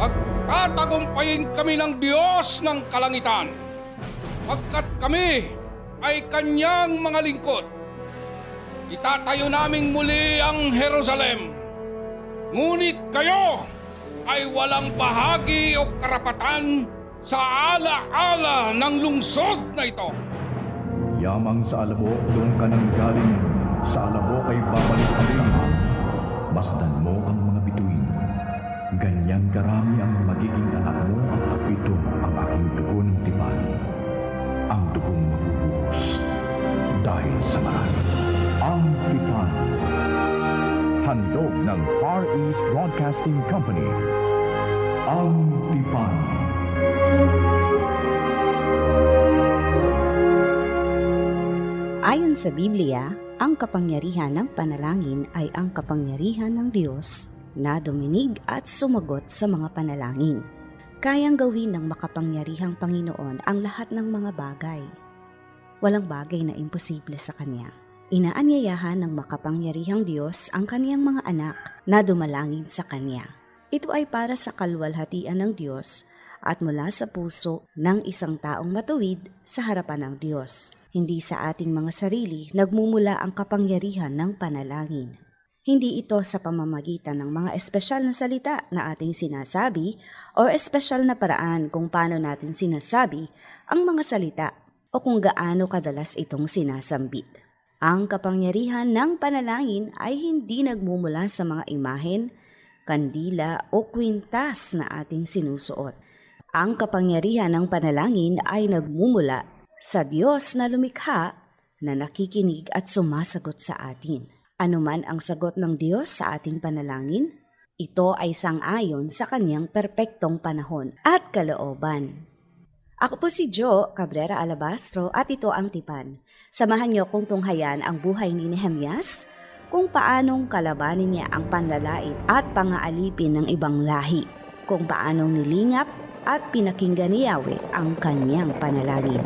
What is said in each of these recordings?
Pagtatagumpayin kami ng Diyos ng kalangitan, pagkat kami ay kanyang mga lingkod. Itatayo naming muli ang Jerusalem. Ngunit kayo ay walang bahagi o karapatan sa ala-ala ng lungsod na ito. Yamang sa alabok doon ka nang galing, sa alabok ay babalik kami. Masdan mo ang mga bituin. Ganyan karami ang magiging anak mo at apito ang aking dugo ng tipan. Ang dugong mabubuhos dahil sa marami. Ang tipan. Handog ng Far East Broadcasting Company. Ang tipan. Ayon sa Biblia, ang kapangyarihan ng panalangin ay ang kapangyarihan ng Diyos na duminig at sumagot sa mga panalangin. Kayang gawin ng makapangyarihang Panginoon ang lahat ng mga bagay. Walang bagay na imposible sa Kanya. Inaanyayahan ng makapangyarihang Diyos ang kaniyang mga anak na dumalangin sa Kanya. Ito ay para sa kalwalhatian ng Diyos at mula sa puso ng isang taong matuwid sa harapan ng Diyos. Hindi sa ating mga sarili nagmumula ang kapangyarihan ng panalangin. Hindi ito sa pamamagitan ng mga espesyal na salita na ating sinasabi o espesyal na paraan kung paano natin sinasabi ang mga salita o kung gaano kadalas itong sinasambit. Ang kapangyarihan ng panalangin ay hindi nagmumula sa mga imahen, kandila o kwintas na ating sinusuot. Ang kapangyarihan ng panalangin ay nagmumula sa Diyos na lumikha na nakikinig at sumasagot sa atin. Anuman ang sagot ng Diyos sa ating panalangin, ito ay sangayon sa kanyang perpektong panahon at kalooban. Ako po si Joe Cabrera Alabastro at ito ang Tipan. Samahan niyo kong tunghayan ang buhay ni Nehemias, kung paanong kalabanin niya ang panlalait at pangaalipin ng ibang lahi, kung paanong nilingap at pinakinggan ni Yahweh ang kanyang panalangin.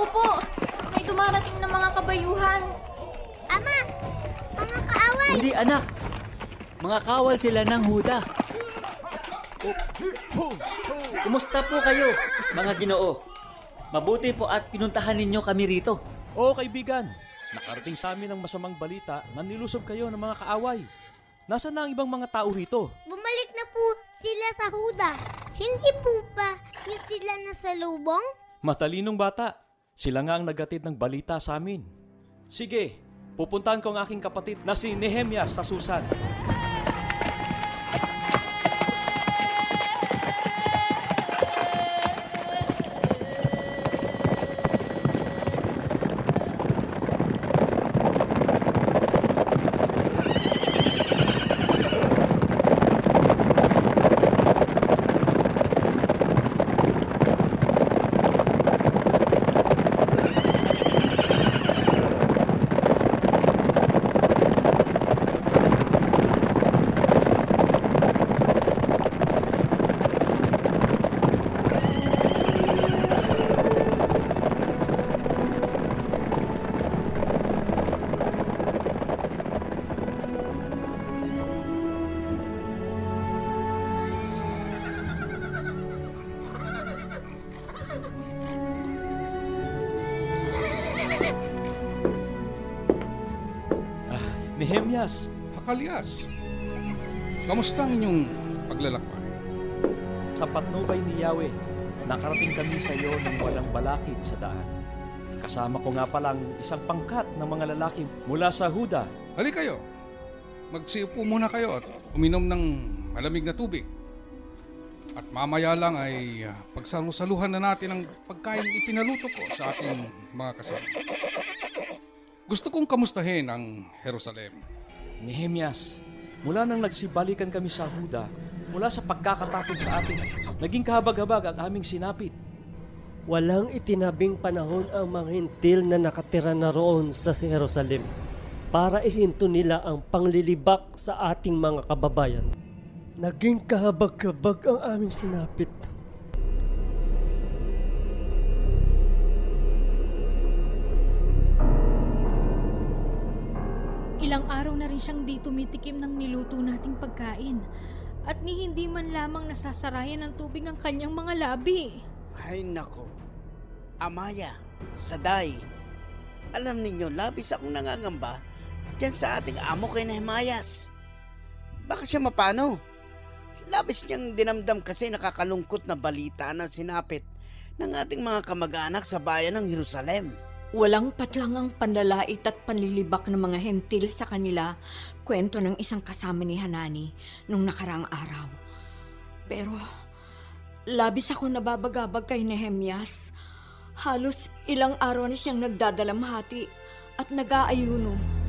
Naku po! May dumarating na mga kabayuhan. Ama! Mga kaaway! Hindi anak. Mga kawal sila ng Huda. Kumusta po kayo, mga ginoo? Mabuti po at pinuntahan ninyo kami rito. Oo kaibigan, nakarating sa amin ang masamang balita na nilusob kayo ng mga kaaway. Nasaan na ang ibang mga tao rito? Bumalik na po sila sa Huda. Hindi po ba niyo sila nasa lubong? Matalinong bata. Sila nga ang nagatid ng balita sa amin. Sige, pupuntahan ko ang aking kapatid na si Nehemias sa Susan. Nehemias, Hakalias, kamusta ang inyong paglalakbay? sa patnubay ni Yahweh, nakarating kami sa iyo ng walang balakid sa daan. Kasama ko nga palang isang pangkat ng mga lalaki mula sa Huda. Hali kayo, magsiupo muna kayo at uminom ng malamig na tubig. At mamaya lang ay ah, pagsalusaluhan na natin ang pagkain ipinaluto ko sa ating mga kasama. Gusto kong kamustahin ang Jerusalem. Nehemias, mula nang nagsibalikan kami sa Huda, mula sa pagkakatapon sa atin, naging kahabag-habag ang aming sinapit. Walang itinabing panahon ang mga hintil na nakatira na roon sa Jerusalem para ihinto nila ang panglilibak sa ating mga kababayan. Naging kahabag-habag ang aming sinapit. Siyang di tumitikim ng niluto nating pagkain. At ni hindi man lamang nasasarayan ng tubig ang kanyang mga labi. Ay nako. Amaya, Saday. Alam ninyo, labis akong nangangamba dyan sa ating amo kay Nehemias. Baka siya mapano? Labis niyang dinamdam kasi nakakalungkot na balita na sinapit ng ating mga kamag-anak sa bayan ng Jerusalem. Walang patlang ang panlalait at panlilibak ng mga hentil sa kanila, kwento ng isang kasama ni Hanani nung nakaraang araw. Pero, labis ako nababagabag kay Nehemias. Halos ilang araw na siyang nagdadalamhati at nag-aayuno.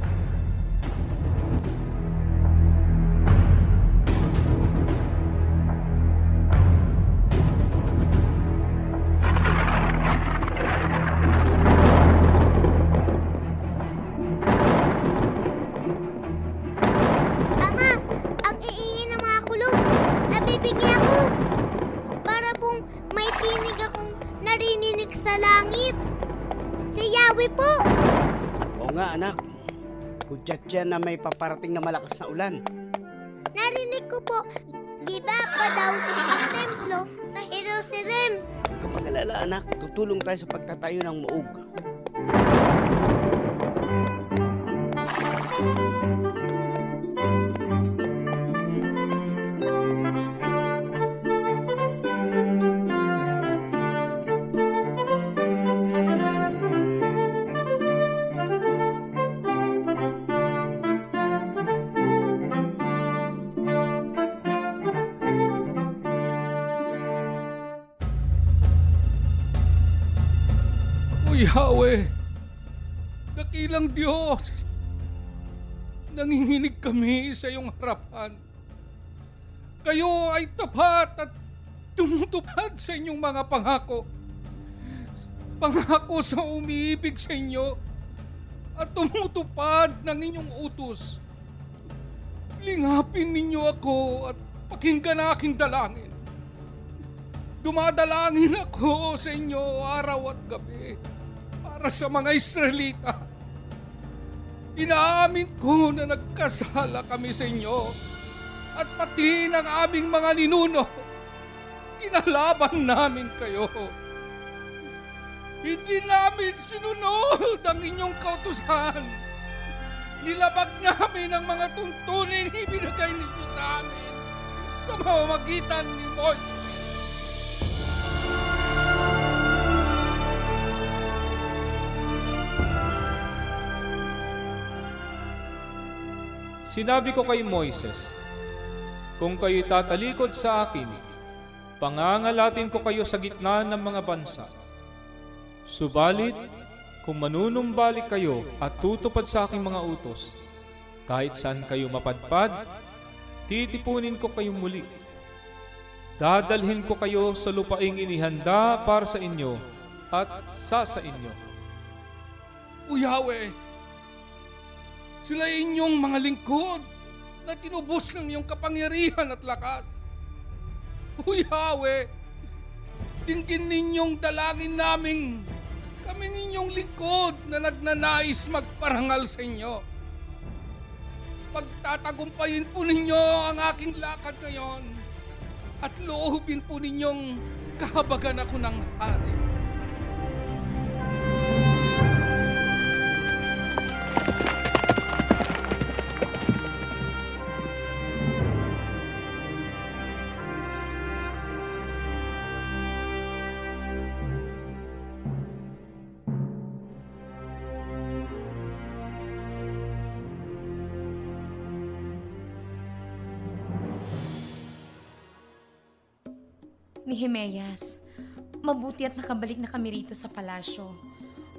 Narinig sa langit. Si Yahweh po. Oo nga anak, hudyat yan na may paparating na malakas na ulan. Narinig ko po. Iba pa daw ang templo sa Jerusalem. Kapag alala anak, tutulong tayo sa pagtatayo ng muog. Yahweh, dakilang Diyos, nanginginig kami sa iyong harapan. Kayo ay tapat at tumutupad sa inyong mga pangako. Pangako sa umiibig sa inyo at tumutupad ng inyong utos. Lingapin ninyo ako at pakinggan ang aking dalangin. Dumadalangin ako sa inyo araw at gabi para sa mga Israelita. Inaamin ko na nagkasala kami sa inyo at pati ng aming mga ninuno. Kinalaban namin kayo. Hindi namin sinunod ang inyong kautusan. Nilabag namin ang mga tuntuning ibinigay ninyo sa amin sa mamamagitan ni Moises. Sinabi ko kay Moises, Kung kayo'y tatalikod sa akin, pangangalatin ko kayo sa gitna ng mga bansa. Subalit, kung manunumbalik kayo at tutupad sa aking mga utos, kahit saan kayo mapadpad, titipunin ko kayo muli. Dadalhin ko kayo sa lupaing inihanda para sa inyo at sa sa inyo. O Yahweh, sila inyong mga lingkod na tinubos ng iyong kapangyarihan at lakas. O Yahweh, dinggin ninyong dalangin naming kaming inyong lingkod na nagnanais magparangal sa inyo. Pagtatagumpayin po ninyo ang aking lakad ngayon at loobin po ninyong kahabagan ako ng hari. Ni Himeas. Mabuti at nakabalik na kami rito sa palasyo.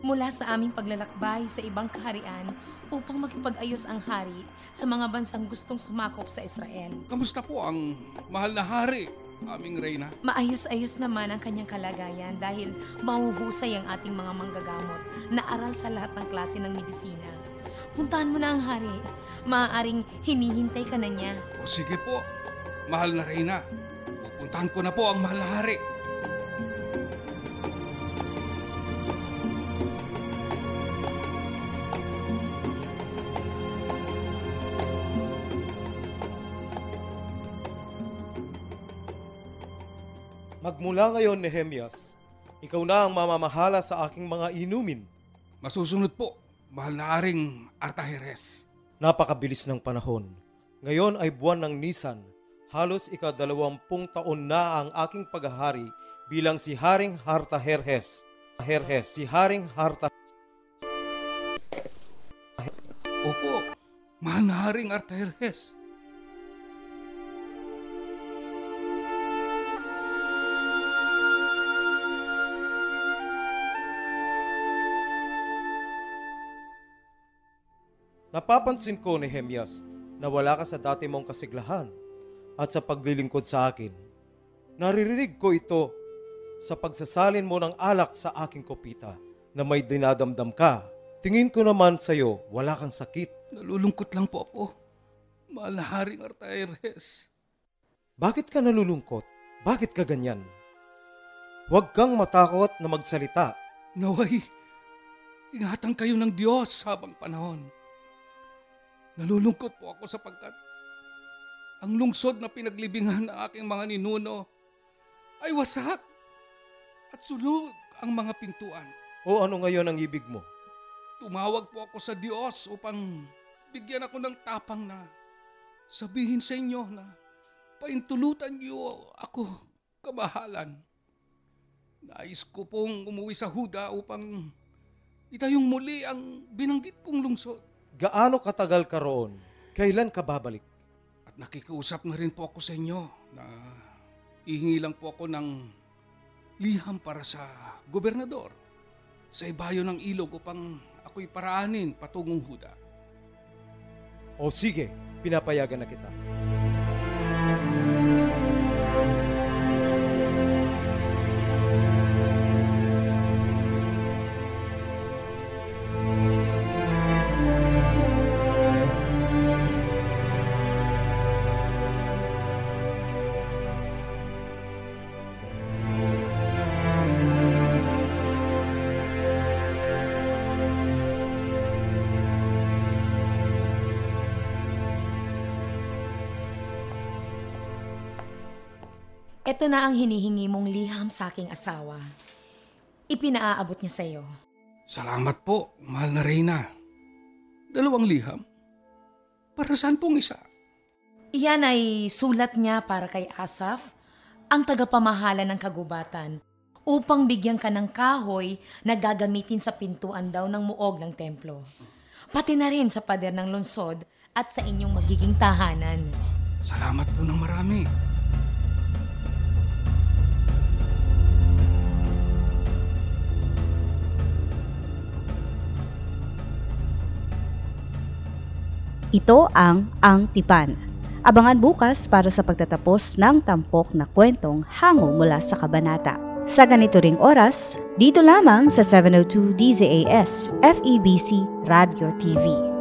Mula sa aming paglalakbay sa ibang kaharian upang makipag-ayos ang hari sa mga bansang gustong sumakop sa Israel. Kamusta po ang mahal na hari, aming reyna? Maayos-ayos naman ang kanyang kalagayan dahil mahuhusay ang ating mga manggagamot na aral sa lahat ng klase ng medisina. Puntahan mo na ang hari. Maaaring hinihintay ka na niya. O sige po, mahal na reyna. Pupuntahan ko na po ang mahal na hari. Magmula ngayon, Nehemias, ikaw na ang mamamahala sa aking mga inumin. Masusunod po, mahal na haring Artaheres. Napakabilis ng panahon. Ngayon ay buwan ng Nisan. Halos ikadalawampung taon na ang aking paghahari bilang si Haring Hartaherhes. Herhes, si Haring Harta... Opo, mahal na haring Artaheres. Napapansin ko, Nehemias, na wala ka sa dati mong kasiglahan at sa paglilingkod sa akin. Naririnig ko ito sa pagsasalin mo ng alak sa aking kopita na may dinadamdam ka. Tingin ko naman sa iyo, wala kang sakit. Nalulungkot lang po ako. Mahal na haring Artaheres. Bakit ka nalulungkot? Bakit ka ganyan? Huwag kang matakot na magsalita. Naway, ingatan kayo ng Diyos habang panahon. Nalulungkot po ako sapagkat ang lungsod na pinaglibingan ng aking mga ninuno ay wasak at sunog ang mga pintuan. O ano ngayon ang ibig mo? Tumawag po ako sa Diyos upang bigyan ako ng tapang na sabihin sa inyo na paintulutan niyo ako kamahalan. Nais ko pong umuwi sa Huda upang itayong muli ang binanggit kong lungsod. Gaano katagal ka roon? Kailan ka babalik? At nakikiusap na rin po ako sa inyo na ihingi lang po ako ng liham para sa gobernador sa ibayo ng ilog upang ako'y paraanin patungong Huda. O sige, pinapayagan na kita. Ito na ang hinihingi mong liham sa aking asawa. Ipinaaabot niya sa iyo. Salamat po, mahal na Reyna. Dalawang liham. Para saan pong isa? Iyan ay sulat niya para kay Asaf, ang tagapamahala ng kagubatan, upang bigyan ka ng kahoy na gagamitin sa pintuan daw ng muog ng templo. Pati na rin sa pader ng lungsod at sa inyong magiging tahanan. Salamat po ng marami. Ito ang Ang Tipan. Abangan bukas para sa pagtatapos ng tampok na kwentong hango mula sa kabanata. Sa ganito ring oras, dito lamang sa 702 DZAS FEBC Radio TV.